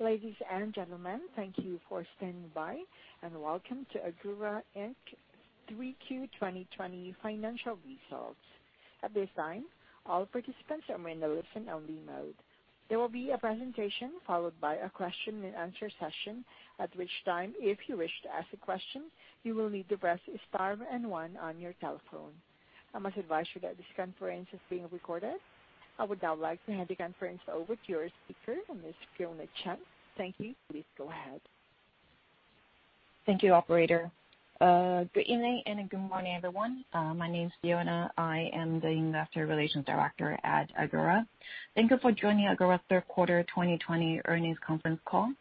Ladies and gentlemen, thank you for standing by, and welcome to Agora, Inc. 3Q 2020 financial results. At this time, all participants are in a listen-only mode. There will be a presentation followed by a question and answer session, at which time, if you wish to ask a question, you will need to press star and one on your telephone. I must advise you that this conference is being recorded. I would now like to hand the conference over to your speaker, Ms. Fionna Chen. Thank you. Please go ahead. Thank you, operator. Uh, good evening and good morning, everyone. Uh, my name is Fionna. I am the Investor Relations Director at Agora. Thank you for joining Agora's third quarter 2020 earnings conference call.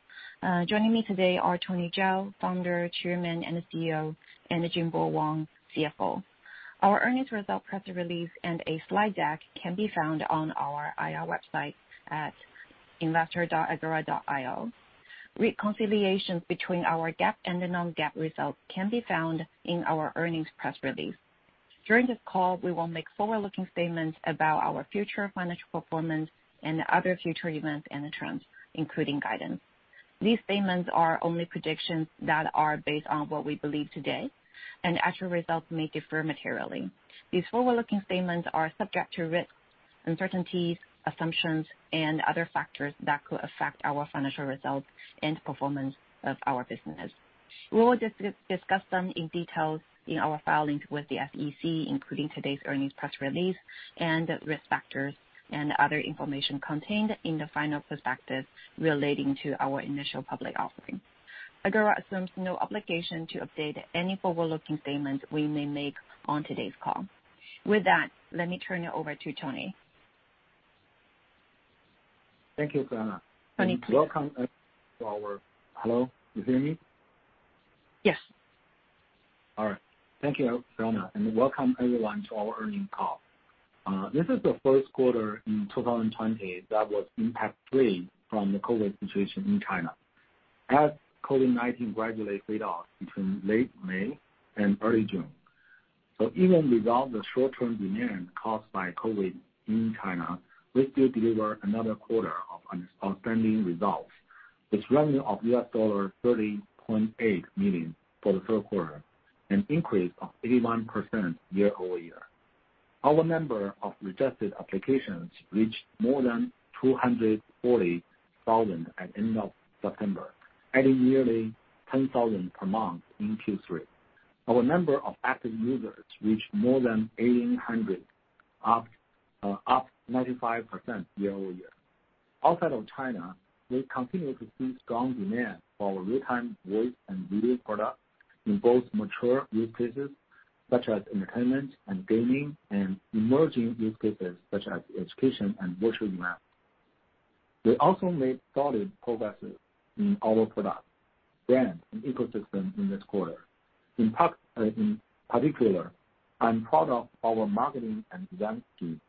Uh, joining me today are Tony Zhao, Founder, Chairman, and CEO, and Jingbo Wang, CFO. Our earnings result press release and a slide deck can be found on our IR website at investor.agora.io. Reconciliations between our GAAP and the non-GAAP results can be found in our earnings press release. During this call, we will make forward-looking statements about our future financial performance and other future events and trends, including guidance. These statements are only predictions that are based on what we believe today, and actual results may differ materially. These forward-looking statements are subject to risks, uncertainties, assumptions, and other factors that could affect our financial results and performance of our business. We will discuss them in details in our filings with the SEC, including today's earnings press release and risk factors and other information contained in the final prospectus relating to our initial public offering. Agora assumes no obligation to update any forward-looking statements we may make on today's call. With that, let me turn it over to Tony. Thank you, Fionna. Tony, please. Welcome uh, to our. Hello, you hear me? Yes. All right. Thank you, Fionna, and welcome everyone to our earnings call. Uh, this is the first quarter in 2020 that was impact-free from the COVID situation in China, as COVID-19 gradually fade off between late May and early June. So even without the short-term demand caused by COVID in China, we still deliver another quarter of outstanding results, with revenue of $30.8 million for the third quarter, an increase of 81% year-over-year. Our number of registered applications reached more than 240,000 at end of September, adding nearly 10,000 per month in Q3. Our number of active users reached more than 1,800, up uh, 95% year-over-year. Outside of China, we continue to see strong demand for our real-time voice and video products in both mature use cases, such as entertainment and gaming, and emerging use cases such as education and virtual events. We also made solid progress in our product, brand, and ecosystem in this quarter. Uh, in particular, I'm proud of our marketing and design team,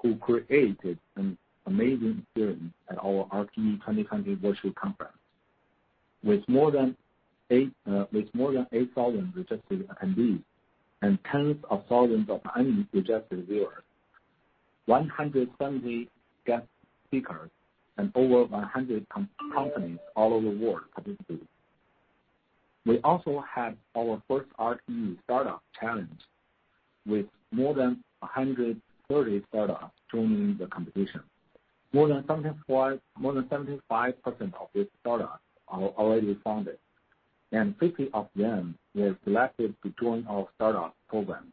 who created an amazing experience at our RTE 2020 virtual conference. With more than 8,000 uh, registered attendees and tens of thousands of unregistered viewers, 170 guest speakers, and over 100 companies all over the world participated. We also had our first RTE Startup Challenge, with more than 130 startups joining the competition. More than 75% of these startups are already founded, and 50 of them were selected to join our startup program,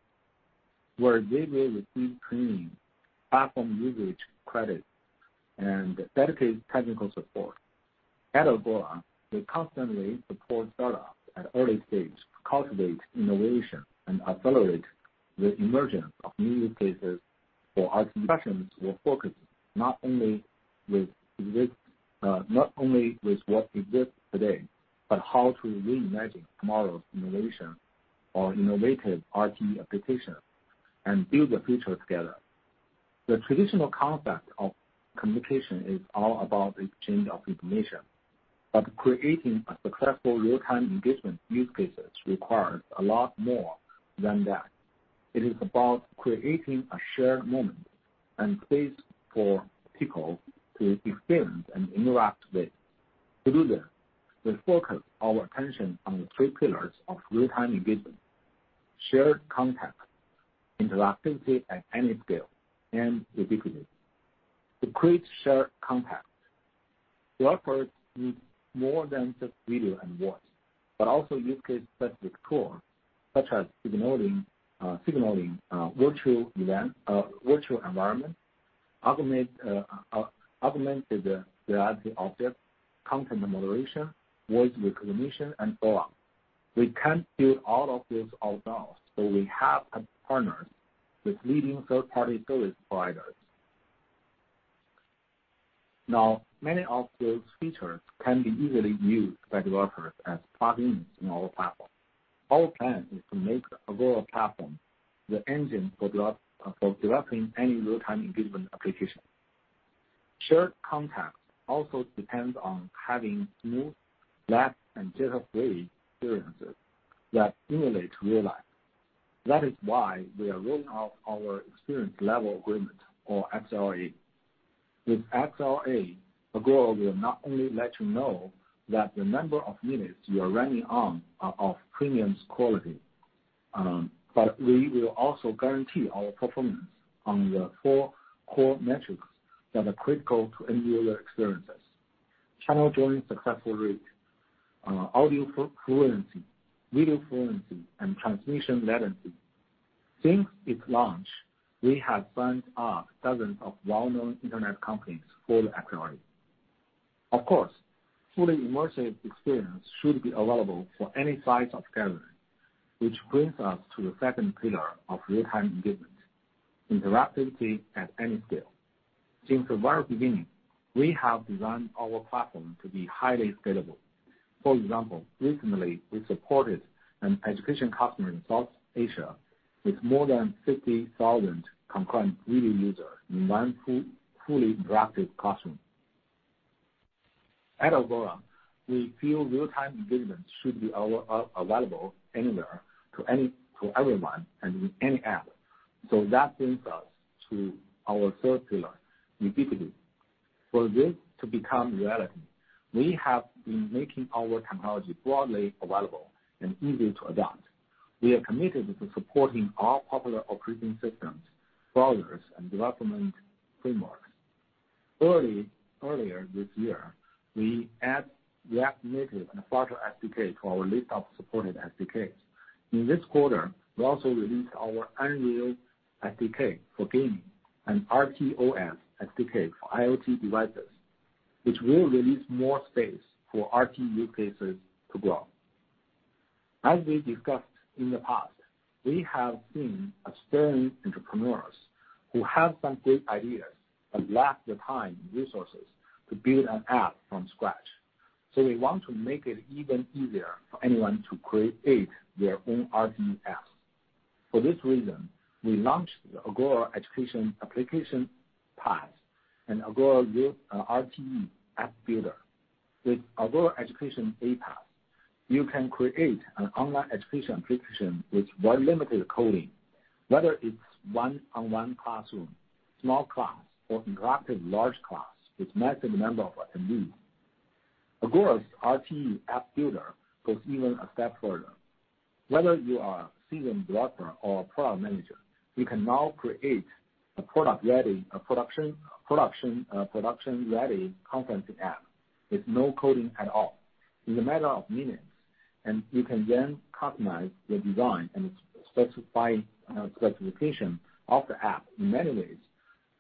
where they will receive training, platform usage credits, and dedicated technical support. At Agora, we constantly support startups at early stage to cultivate innovation and accelerate the emergence of new use cases for our discussions will focus not only with uh, not only with what exists today, but how to reimagine tomorrow's innovation or innovative RTE applications and build the future together. The traditional concept of communication is all about exchange of information, but creating a successful real-time engagement use cases requires a lot more than that. It is about creating a shared moment and space for people to experience and interact with. To do this, we focus our attention on the three pillars of real-time engagement, shared context, interactivity at any scale, and ubiquity. To create shared context, developers need more than just video and voice, but also use case-specific tools such as signaling uh, signaling uh, virtual event uh virtual environment, uh, augmented reality objects, content moderation, voice recognition, and so on. We can't build all of this ourselves, so we have partners with leading third-party service providers. Now, many of those features can be easily used by developers as plugins in our platform. Our plan is to make Agora platform the engine for developing any real-time engagement application. Shared context also depends on having smooth, lag, and jitter-free experiences that emulate real life. That is why we are rolling out our Experience Level Agreement, or XLA. With XLA, Agora will not only let you know that the number of minutes you are running on are of premium quality, um, but we will also guarantee our performance on the four core metrics that are critical to end user experiences. Channel join successful rate, uh, audio fluency, video fluency, and transmission latency. Since its launch, we have signed up dozens of well-known internet companies for the XLA. Of course, fully immersive experience should be available for any size of gathering, which brings us to the second pillar of real-time engagement, interactivity at any scale. Since the very beginning, we have designed our platform to be highly scalable. For example, recently, we supported an education customer in South Asia with more than 50,000 concurrent video users in one fully interactive classroom. At Agora, we feel real-time engagement should be uh, available anywhere to everyone and in any app. So that brings us to our third pillar, ubiquity. For this to become reality, we have been making our technology broadly available and easy to adopt. We are committed to supporting all popular operating systems, browsers, and development frameworks. Earlier this year, we add React Native and Flutter SDK to our list of supported SDKs. In this quarter, we also released our Unreal SDK for gaming and RTOS SDK for IoT devices, which will release more space for RT use cases to grow. As we discussed in the past, we have seen aspiring entrepreneurs who have some great ideas but lack the time and resources to build an app from scratch. So we want to make it even easier for anyone to create their own RTE apps. For this reason, we launched the Agora Education Application PaaS and Agora RTE uh, App Builder. With Agora Education aPaaS, you can create an online education application with very limited coding, whether it's one-on-one classroom, small class, or interactive large class with massive number of attendees. Agora's RTE App Builder goes even a step further. Whether you are a seasoned developer or a product manager, you can now create a product-ready, a production-ready conferencing app with no coding at all in a matter of minutes, and you can then customize the design and uh, specification of the app in many ways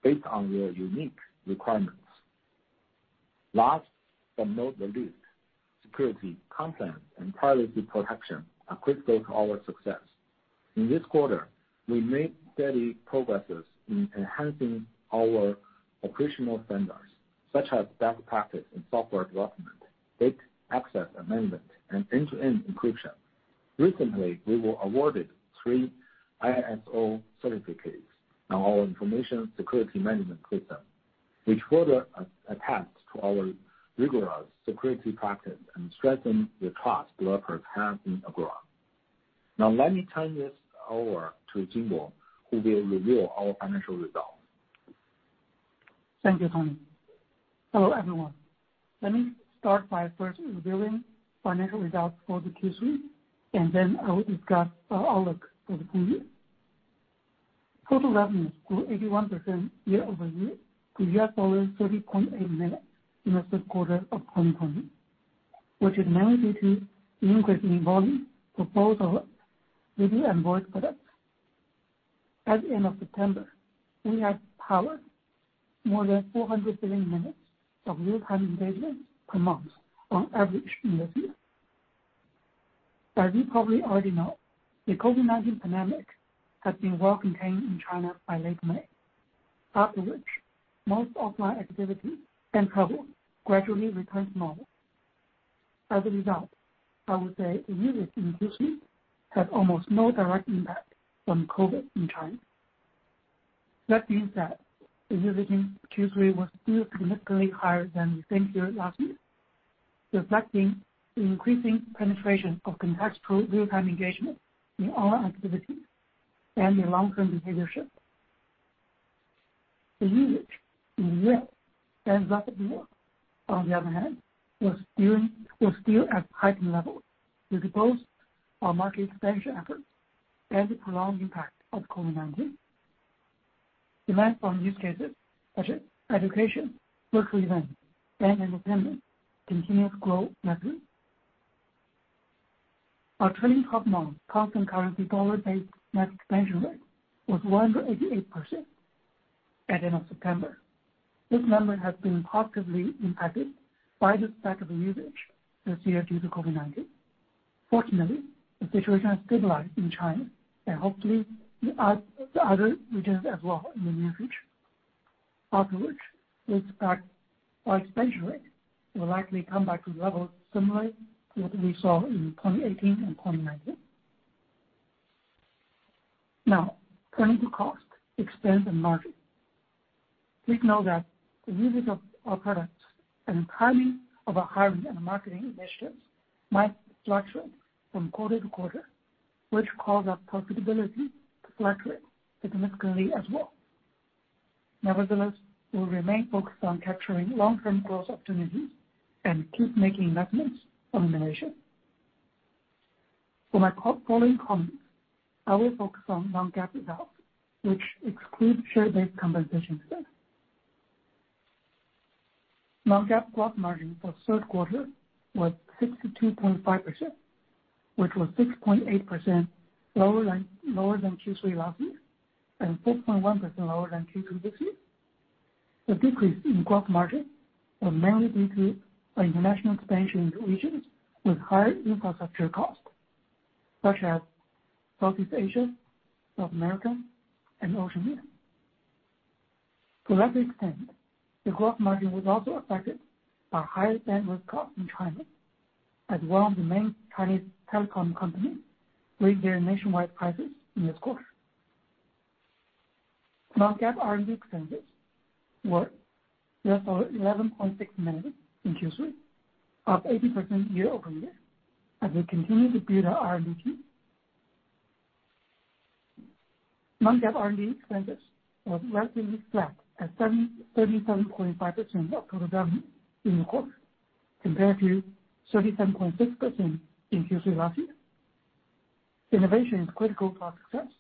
based on your unique requirements. Last but not the least, security, compliance, and privacy protection are critical to our success. In this quarter, we made steady progresses in enhancing our operational standards, such as best practice in software development, data access management, and end-to-end encryption. Recently, we were awarded three ISO certificates on our information security management system, which further attests to our rigorous security practice and strengthen the trust developers have in Agora. Now let me turn this over to Jingbo, who will review our financial results. Thank you, Tony. Hello, everyone. Let me start by first reviewing financial results for the Q3, and then I will discuss our outlook for the full year. Total revenues grew 81% year-over-year to $30.8 million in the third quarter of 2020, which is mainly due to the increase in volume for both our video and voice products. At the end of September, we had powered more than 400 billion minutes of real-time engagement per month on average in this year. As you probably already know, the COVID-19 pandemic has been well contained in China by late May, after which most offline activities and travel gradually returned to normal. As a result, I would say the usage in Q3 had almost no direct impact from COVID in China. That being said, the usage in Q3 was still significantly higher than the same period last year, reflecting the increasing penetration of contextual real-time engagement in online activities and the long-term behavior shift. The usage in U.S. and rest of the world, on the other hand, was still at heightened levels due to both our market expansion efforts and the prolonged impact of COVID-19. Demand for use cases such as education, virtual events, and entertainment continues to grow rapidly. Our trailing 12-month constant currency dollar-based net expansion rate was 188% at the end of September. This number has been positively impacted by the spike of usage this year due to COVID-19. Fortunately, the situation has stabilized in China and hopefully the other regions as well in the near future. After which, we expect our expansion rate will likely come back to levels similar to what we saw in 2018 and 2019. Now, turning to cost, expense, and margin. Please note that the usage of our products and timing of our hiring and marketing initiatives might fluctuate from quarter to quarter, which cause our profitability to fluctuate significantly as well. Nevertheless, we'll remain focused on capturing long-term growth opportunities and keep making investments on innovation. For my following comments, I will focus on non-GAAP results, which exclude share-based compensation expense. Non-GAAP gross margin for third quarter was 62.5%, which was 6.8% lower than Q3 last year and 4.1% lower than Q2 this year. The decrease in gross margin was mainly due to international expansion into regions with higher infrastructure costs, such as Southeast Asia, South America, and Oceania. To that extent, the gross margin was also affected by higher bandwidth costs in China, as one of the main Chinese telecom companies raised their nationwide prices in this quarter. Non-GAAP R&D expenses were $11.6 million in Q3, up 80% year-over-year, as we continue to build our R&D team. Non-GAAP R&D expenses was relatively flat at 37.5% of total revenue in the quarter, compared to 37.6% in Q3 last year. Innovation is critical to our success.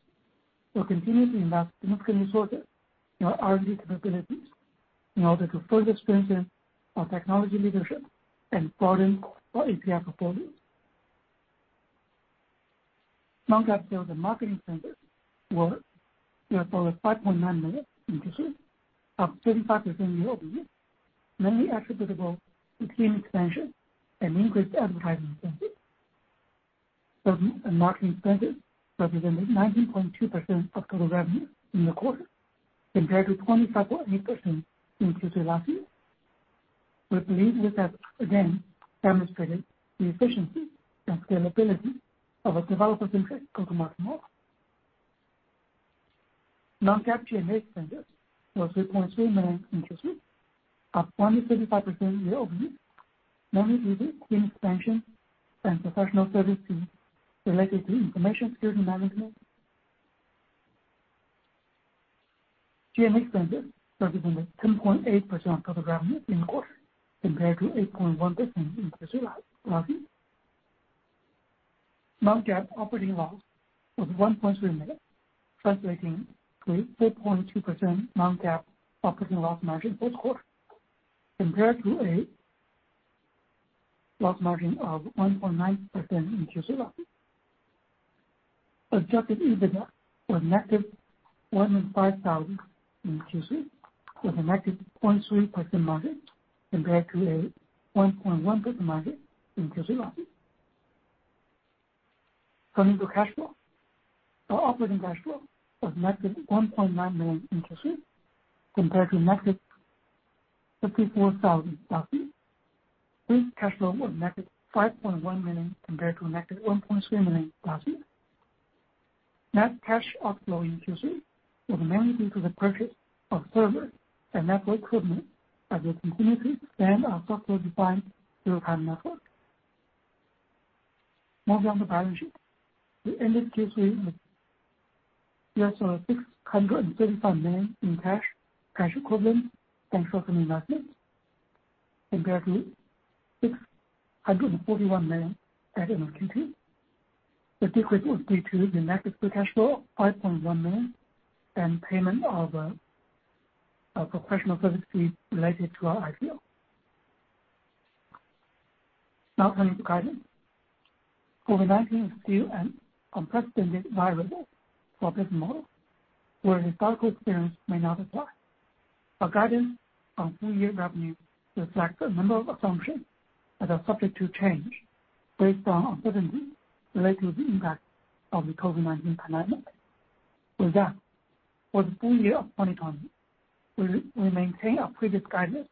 We'll continue to invest significant resources in our R&D capabilities in order to further strengthen our technology leadership and broaden our API portfolio. Non-GAAP sales and marketing expenses were $5.9 million in Q3, up 35% year-over-year, mainly attributable to team expansion and increased advertising expenses. Sales and marketing expenses represented 19.2% of total revenue in the quarter, compared to 25.8% in Q3 last year. We believe this has again demonstrated the efficiency and scalability of a developer-centric go-to-market model. Non-GAAP G&A expenses were 3.3 million in Q3, up 135% year-over-year, mainly due to team expansion and professional service fees related to information security management. G&A expenses represented 10.8% of total revenue in the quarter, compared to 8.1% in Q3 last year. Non-GAAP operating loss was 1.3 million, translating to a 4.2% non-GAAP operating loss margin for the quarter, compared to a loss margin of 1.9% in Q3 last year. Adjusted EBITDA was -$105,000 in Q3, with a -0.3% margin compared to a 1.1% margin in Q3 last year. Turning to cash flow. Our operating cash flow was -$1.9 million in Q3 compared to -$54,000 last year. Free cash flow was -$5.1 million compared to -$1.3 million last year. Net cash outflow in Q3 was mainly due to the purchase of servers and network equipment as we continue to expand our software-defined real-time network. Moving on to balance sheet. We ended Q3 with $635 million in cash cash equivalents, and short-term investments, compared to $641 million at end of Q2. The decrease was due to the negative free cash flow of 5.1 million and payment of a professional service fee related to our IPO. Now turning to guidance. COVID-19 is still an unprecedented variable for our business model, where historical experience may not apply. Our guidance on full-year revenue reflects a number of assumptions that are subject to change based on uncertainty related to the impact of the COVID-19 pandemic. With that, for the full year of 2020, we maintain our previous guidance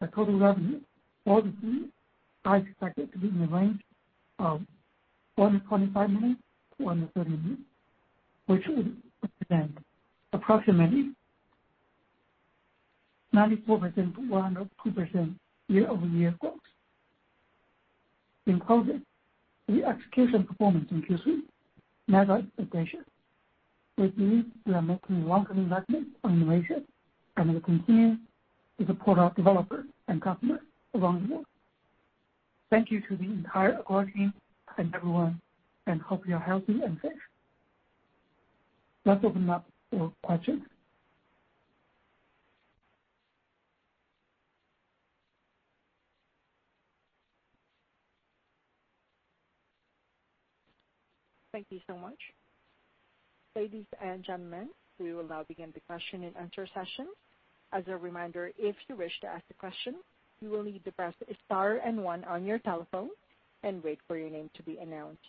that total revenue for the year are expected to be in the range of $125 million-$130 million, which would represent approximately 94%-102% year-over-year growth. In closing, the execution performance in Q3 met our expectations. We believe we are making long-term investments on innovation and will continue to support our developers and customers around the world. Thank you to the entire Agora team and everyone, and hope you are healthy and safe. Let's open up for questions. Thank you so much. Ladies and gentlemen, we will now begin the question and answer session. As a reminder, if you wish to ask a question, you will need to press star and one on your telephone and wait for your name to be announced.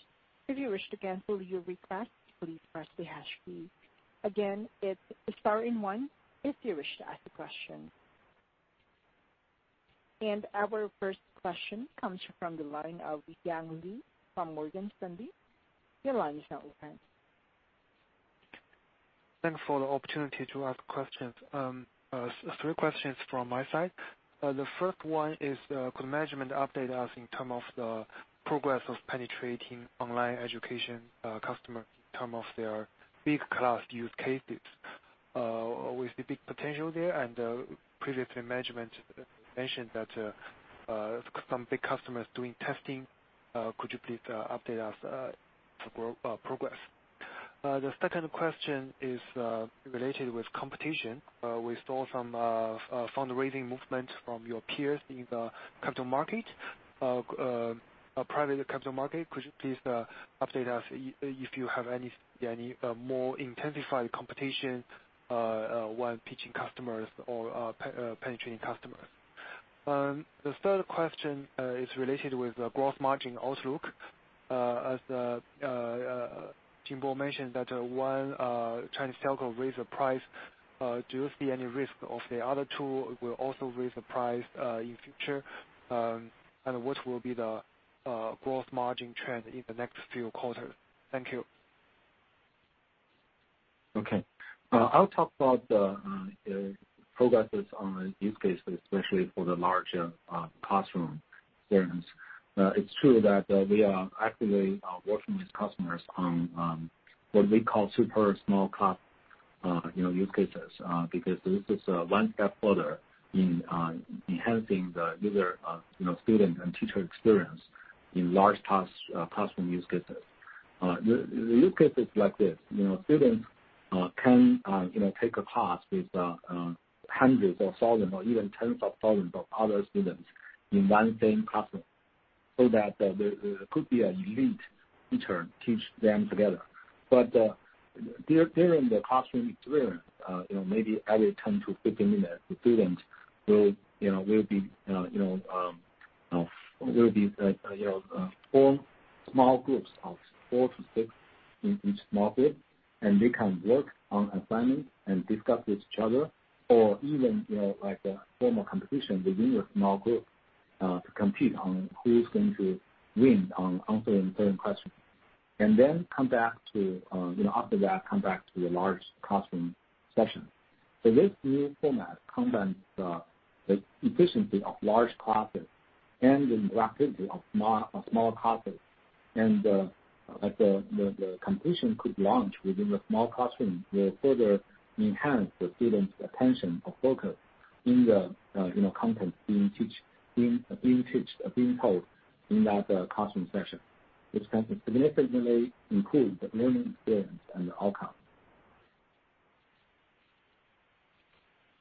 If you wish to cancel your request, please press the hash key. Again, it's star and one if you wish to ask a question. And our first question comes from the line of Yang Liu from Morgan Stanley. Your line is now open. Thanks for the opportunity to ask questions. Um, Uh, three questions from my side. Uh, the first one is, uh, could management update us in terms of the progress of penetrating online education customer in terms of their big class use cases? We see big potential there, and previously management mentioned that some big customers doing testing. Could you please update us progress? Uh, the second question is uh, related with competition. Uh, we saw some fundraising movement from your peers in the capital market, private capital market. Could you please update us if you have any any uh more intensified competition when pitching customers or penetrating customers? Um, the third question is related with the gross margin outlook. As Jingbo mentioned that uh, one uh, Chinese telco raised the price, uh, do you see any risk of the other two will also raise the price in future? Um, and what will be the gross margin trend in the next few quarters? Thank you. Okay. I'll talk about the progresses on use cases, especially for the larger classroom experience. Uh, it's true that uh, we are actively uh, working with customers on um, what we call super small class uh you know use cases, because this is one step further in enhancing the user, uh you know, student and teacher experience in large class classroom use cases. The use case is like this. You know, students can uh you know take a class with hundreds or thousands or even tens of thousands of other students in one same classroom, so that there could be an elite teacher teach them together. But during the classroom experience, you know, maybe every 10 to 15 minutes, the students will you know will be uh you know um uh will be uh uh you know uh form small groups of four to six in each small group, and they can work on assignments and discuss with each other or even form a competition within a small group Uh, to compete on who's going to win on answering certain questions. And then come back to, uh, you know, after that, come back to the large classroom session. So this new format combines the efficiency of large classes and the interactivity of small small classes. And uh, the like the the competition could launch within the small classroom will further enhance the students' attention or focus in the you know, content being told in that uh, classroom session, which can significantly improve the learning experience and the outcome.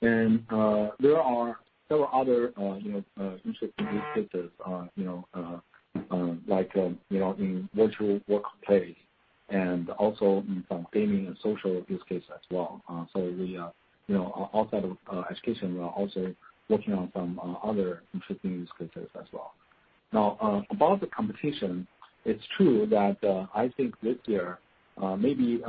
And uh, there are several other uh, interesting use cases, like um, in virtual workplace and also in some gaming and social use case as well. So, we, you know, outside of education, we are also working on some uh, other interesting use cases as well. Now, uh, about the competition, it's true that uh, I think this year, maybe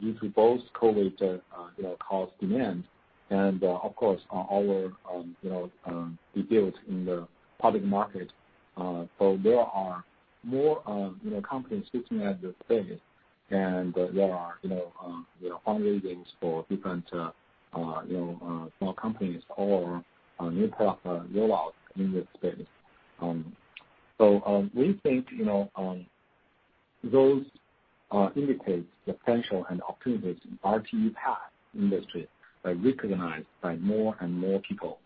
due to both COVID you know caused demand and of course our um, um, debut in the public market. Uh so there are more uh you know companies looking at the space, and there are you know uh you know fundraisings for different Uh, uh, small companies or uh, new product rollouts in this space. Um, so um, we think you know, um, those indicate the potential and opportunities in RTE PaaS industry are recognized by more and more people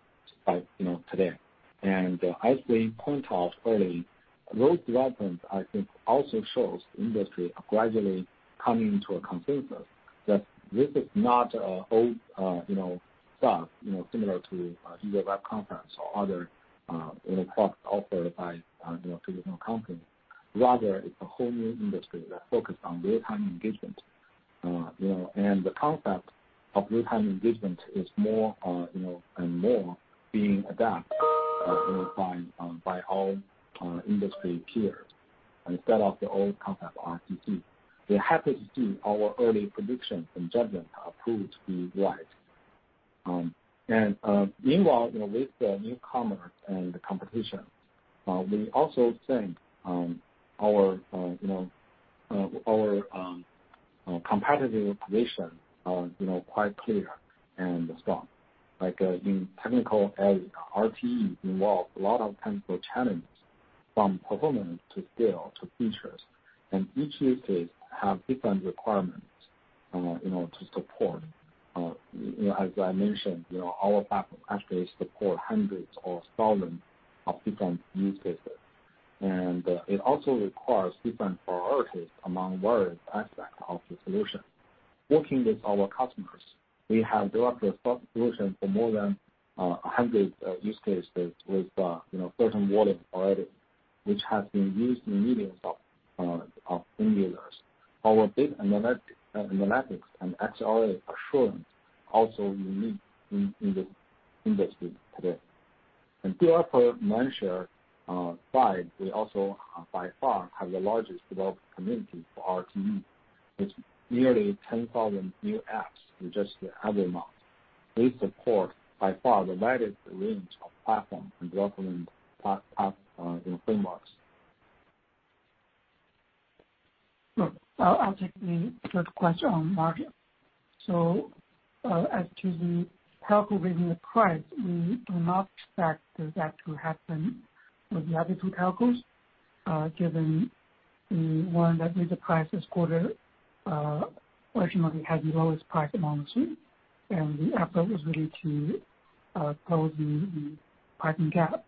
by, you know, today. And as we point out early, those developments, I think, also shows the industry are gradually coming to a consensus that this is not uh, old uh, you know, stuff you know, similar to uh, either web conference or other uh, you know, products offered by you know, traditional companies. Rather, it's a whole new industry that focus on real-time engagement. Uh you know, and the concept of real-time engagement is more uh you know and more being adapted by um, by all industry peers instead of the old concept of RTC. We're happy to see our early predictions and judgment are proved to be right. Um, and uh, meanwhile, with the newcomers and the competition, uh, we also think um, our uh, um, competitive position quite clear and strong. Like in technical area, RTE involve a lot of technical challenges from performance to scale to features, and each use case have different requirements uh, you know, to support. Uh, you know, As I mentioned, you know, our platform actually support hundreds or thousands of different use cases. And uh, it also requires different priorities among various aspects of the solution. Working with our customers, we have developed a solution for more than 100 use cases with you know, certain volume already, which has been used in millions of end users. Our big uh, analytics and XLA assurance also unique in the industry today. And developer mindshare uh, side, we also uh, by far have the largest developer community for RTE, with nearly 10,000 new apps in just every month. We support by far the widest range of platform and development frameworks. Hmm. I'll take the third question on margin. So uh as to the telco raising the price, we do not expect that to happen with the other two telcos, uh, given the one that raised the price this quarter uh, originally had the lowest price among the two. The effort was really to uh, close the pricing gap.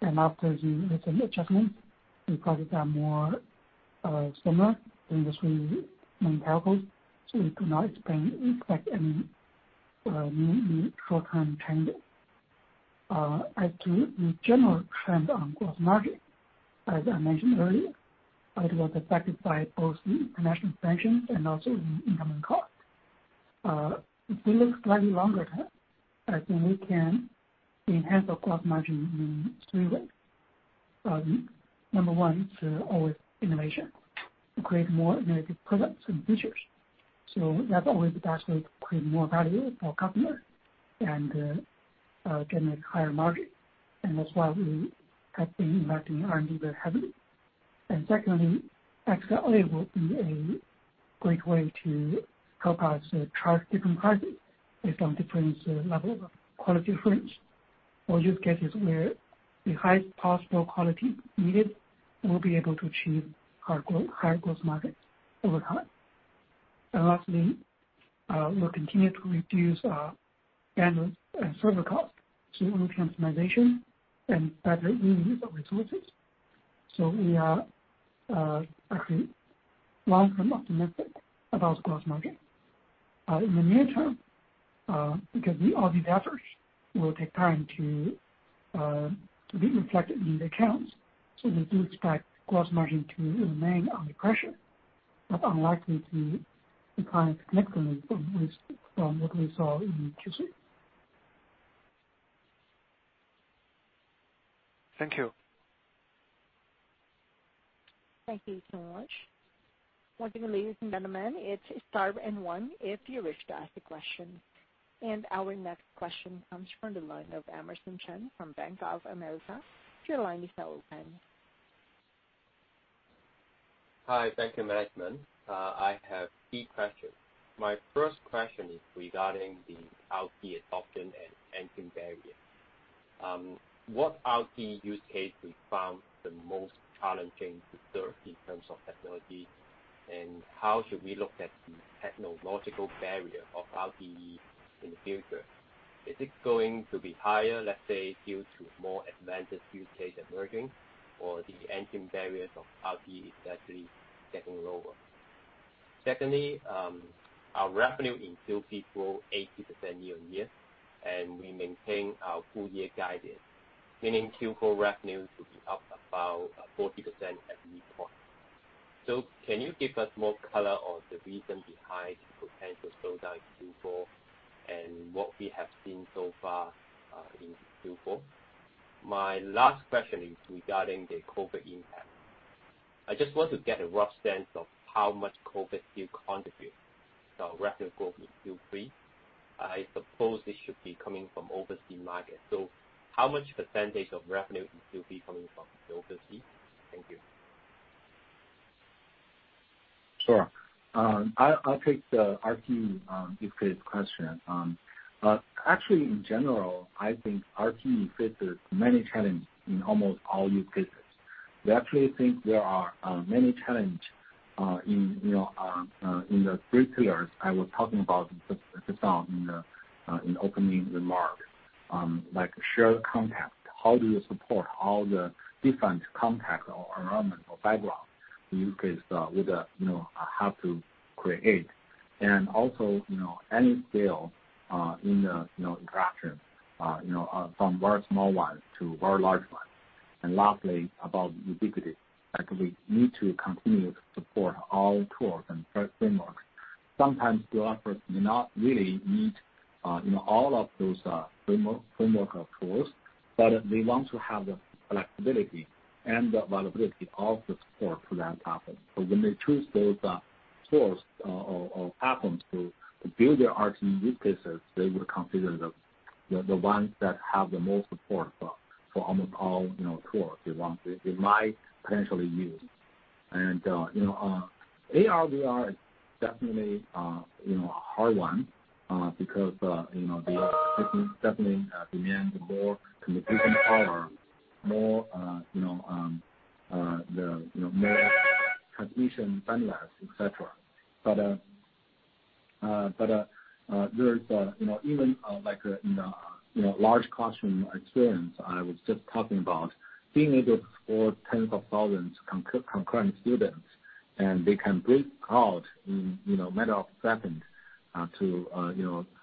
And after the recent adjustments, the prices are more similar in the three main telcos. So we do not expect any uh, new short-term changes. Uh, as to the general trend on gross margin, as I mentioned earlier, it was affected by both the international expansion and also the incoming cost. Uh, if we look slightly longer term, I think we can enhance our gross margin in three ways. Um, number one is always innovation, create more innovative products and features. So that's always the best way to create more value for customers and uh, uh, generate higher margin. And that's why we have been investing in R&D very heavily. And secondly, XLA will be a great way to help us uh, charge different prices based on different levels of quality assurance. or use cases where the highest possible quality needed, we'll be able to achieve higher gross margin over time. And lastly, uh, we'll continue to reduce our bandwidth and server cost through optimization and better reuse of resources. So we are uh, actually long-term optimistic about gross margin. In the near term, because all these efforts will take time to be reflected in the accounts, So we do expect gross margin to remain under pressure, but unlikely to decline significantly from what we saw in Q3. Thank you. Thank you so much. Once again, ladies and gentlemen, it's star and one if you wish to ask a question. And our next question comes from the line of Emerson Chan from Bank of America. Your line is now open. Hi. Thank you, management. Uh, I have three questions. My first question is regarding the RT adoption and entry barrier. Um, what RT use case we found the most challenging to serve in terms of technology, and how should we look at the technological barrier of RTE in the future? Is it going to be higher, let's say, due to more advanced use case emerging, or the entry barriers of RTE is actually getting lower? Secondly, um, our revenue in Q3 grew 80% year-on-year, and we maintain our full year guidance, meaning Q4 revenue to be up about uh, 40% at midpoint. Can you give us more color on the reason behind the potential slowdown in Q4 and what we have seen so far uh, in Q4? My last question is regarding the COVID impact. I just want to get a rough sense of how much COVID still contributes to our revenue growth in Q3. I suppose this should be coming from overseas market. So how much percentage of revenue is still be coming from the overseas? Thank you. Sure. Um, I'll take the RT use case question. Um, uh, actually, in general, I think RT faces many challenges in almost all use cases. We actually think there are uh, many challenges uh, in you know, uh, in the three pillars I was talking about just now in the opening remarks, um, like shared context. How do you support all the different context or environment or background use case would have to create? And also, any scale in the you know, interaction, you know, from very small ones to very large ones. And lastly, about ubiquity. Like we need to continue to support all tools and frameworks. Sometimes developers may not really need uh, all of those uh, framework of tools, but they want to have the flexibility and the availability of the support to that platform. So when they choose those uh, tools or platforms to build their RT use cases, they will consider the ones that have the most support almost all you know tools they want they, might potentially use. And uh, you know, uh, AR/VR is definitely uh, you know a hard one, uh, because uh, you know they definitely uh, demand more computation power, more you know um, the you know more transmission bandwidth, et cetera. But there's you know even in the large classroom experience I was just talking about, being able to support tens of thousands concurrent students, and they can break out in a matter of seconds uh, to uh,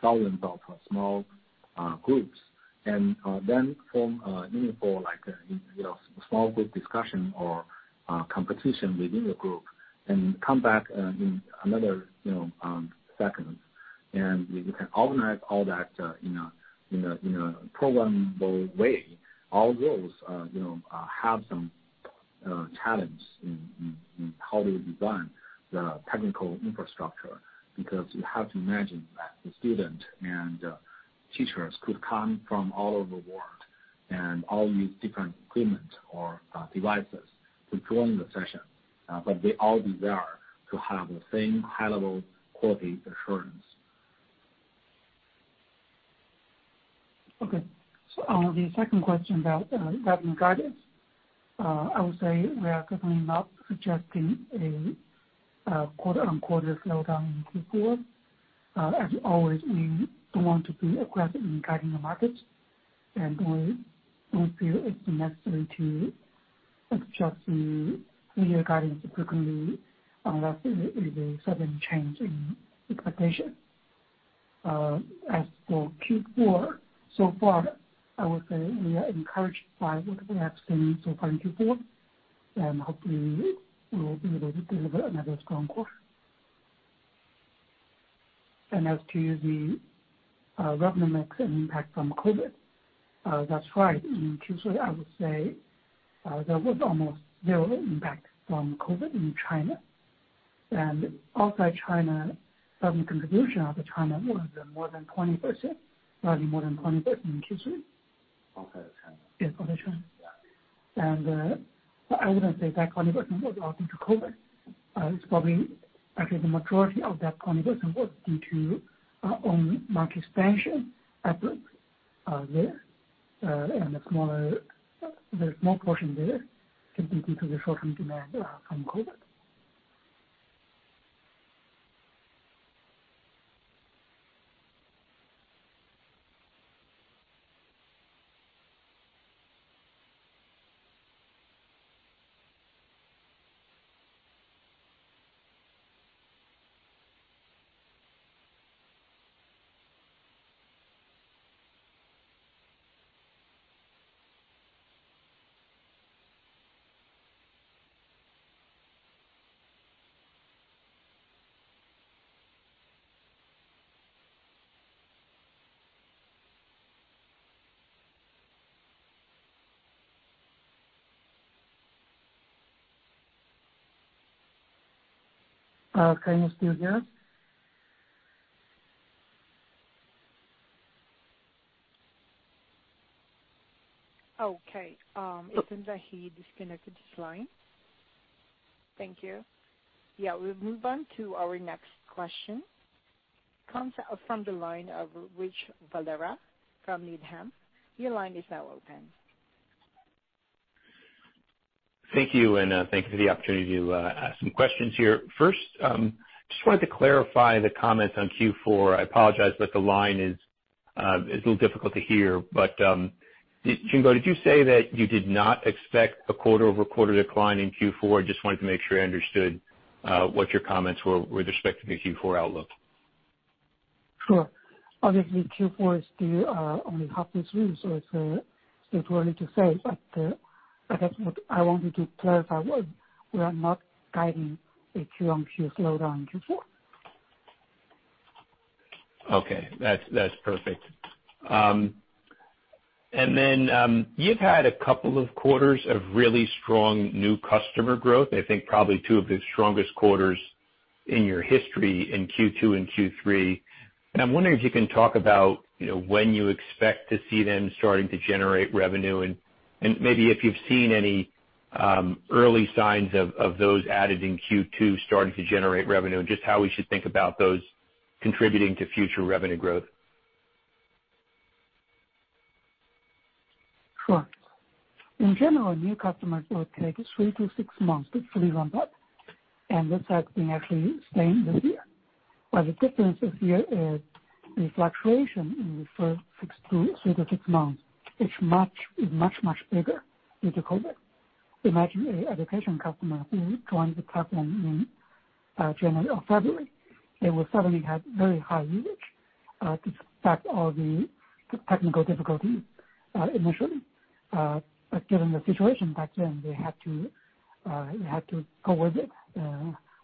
thousands of small uh, groups. And then form meaningful small group discussion or competition within the group and come back in another um, second. You can organize all that in a programmable way. All those uh you know uh have some challenge in how to design the technical infrastructure, because you have to imagine that the student and teachers could come from all over the world and all use different equipment or devices to join the session. Uh but they all desire to have the same high-level quality assurance. Okay. So on the second question about uh, revenue guidance, uh, I would say we are certainly not suggesting a quarter-on-quarter slowdown in Q4. As always, we don't want to be aggressive in guiding the market, and we don't feel it's necessary to adjust the full-year guidance frequently unless there is a sudden change in expectation. As for Q4, so far, I would say we are encouraged by what we have seen so far in Q4, and hopefully we will be able to deliver another strong quarter. And as to the uh, revenue mix and impact from COVID, uh, that's right. In Q3, I would say uh, there was almost zero impact from COVID in China. And outside China, revenue contribution out of China was more than 20%, slightly more than 20% in Q3. Outside of China. Yes, outside China. Yeah. Uh, I wouldn't say that 20% was all due to COVID. Uh, it's probably actually the majority of that 20% was due to our own market expansion efforts there. And the small portion there can be due to the short-term demand from COVID. Uh, can you still hear us? Okay. Um, it seems that he disconnected his line. Thank you. Yeah, we'll move on to our next question. Comes from the line of Rich Valera from Needham. Your line is now open. Thank you, and uh, thank you for the opportunity to uh, ask some questions here. First, um, just wanted to clarify the comments on Q4. I apologize, but the line is uh a little difficult to hear. Um, Jingbo, did you say that you did not expect a quarter-over-quarter decline in Q4? Just wanted to make sure I understood uh, what your comments were with respect to the Q4 outlook. Sure. Obviously, Q4 is still only halfway through, so it's still too early to say. Guess what I wanted to clarify was we are not guiding a Q-on-Q slowdown in Q4. Okay. That's that's perfect. Um and then um you've had a couple of quarters of really strong new customer growth, I think probably two of the strongest quarters in your history in Q2 and Q3. And I'm wondering if you can talk about you know, when you expect to see them starting to generate revenue, and maybe if you've seen any um, early signs of those added in Q2 starting to generate revenue, and just how we should think about those contributing to future revenue growth. Sure. In general, new customers will take three to six months to fully ramp up, and this has been actually same this year. The difference this year is the fluctuation in the first three to six months is much much much bigger due to COVID. Imagine an education customer who joins the platform in uh, January or February. They will suddenly have very high usage uh, despite all the technical difficulties uh, initially. But given the situation back then, they had to, go with it,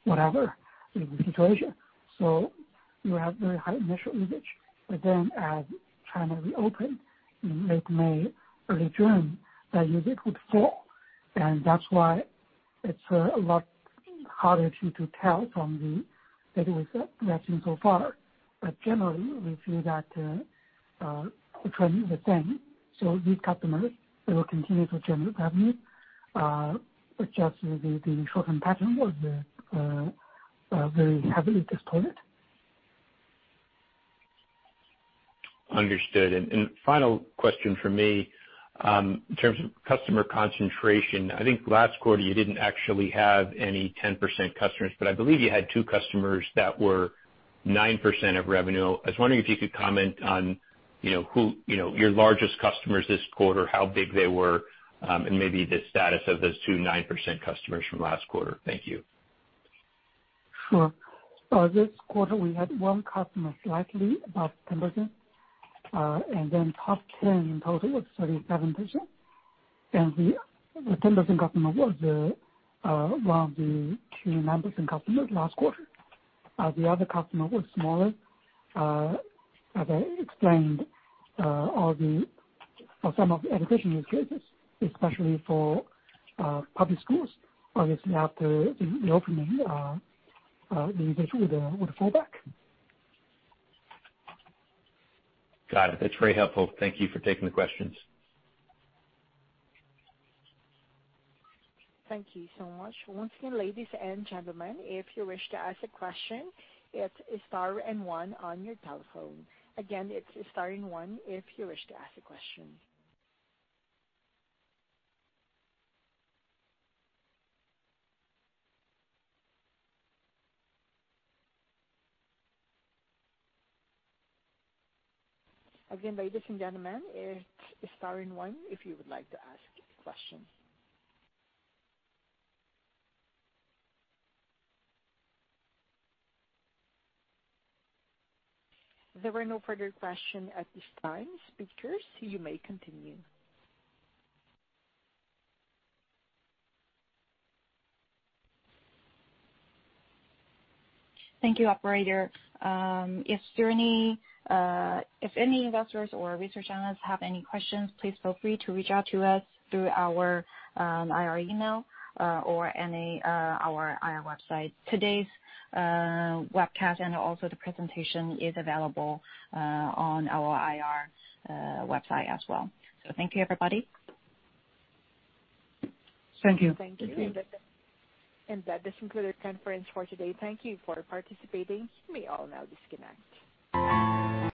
whatever is the situation. So you have very high initial usage. But then as China reopened in late May, early June, that usage would fall. And that's why it's uh, a lot harder to tell from the data we have seen so far. But generally, we feel that uh, uh, the trend is the same. So these customers, they will continue to generate revenue. Uh just the the short-term pattern was very heavily distorted. Understood. Final question from me. Um, in terms of customer concentration, I think last quarter you didn't actually have any 10% customers, but I believe you had two customers that were 9% of revenue. I was wondering if you could comment on you know who you know your largest customers this quarter, how big they were, um, and maybe the status of those two 9% customers from last quarter. Thank you. Sure. Uh, this quarter, we had one customer slightly above 10%, and then Uh, top 10 in total was 37%. And the 10% customer was uh, uh, one of the two 9% customers last quarter. The other customer was smaller. Uh as I explained, some of the education use cases, especially for uh public schools, obviously after the reopening, the usage would fall back. Got it. That's very helpful. Thank you for taking the questions. Thank you so much. Once again, ladies and gentlemen, if you wish to ask a question, it's star and one on your telephone. Again, it's star and one if you wish to ask a question. Again, ladies and gentlemen, it's star and one if you would like to ask a question. There are no further questions at this time. Speakers, you may continue. Thank you, operator. Um, Uh, if any investors or research analysts have any questions, please feel free to reach out to us through our um, IR email uh, or any uh our IR website. Today's uh, webcast and also the presentation is available on our IR website as well. So thank you, everybody. Thank you. Thank you. And that does conclude our conference for today. Thank you for participating. You may all now disconnect.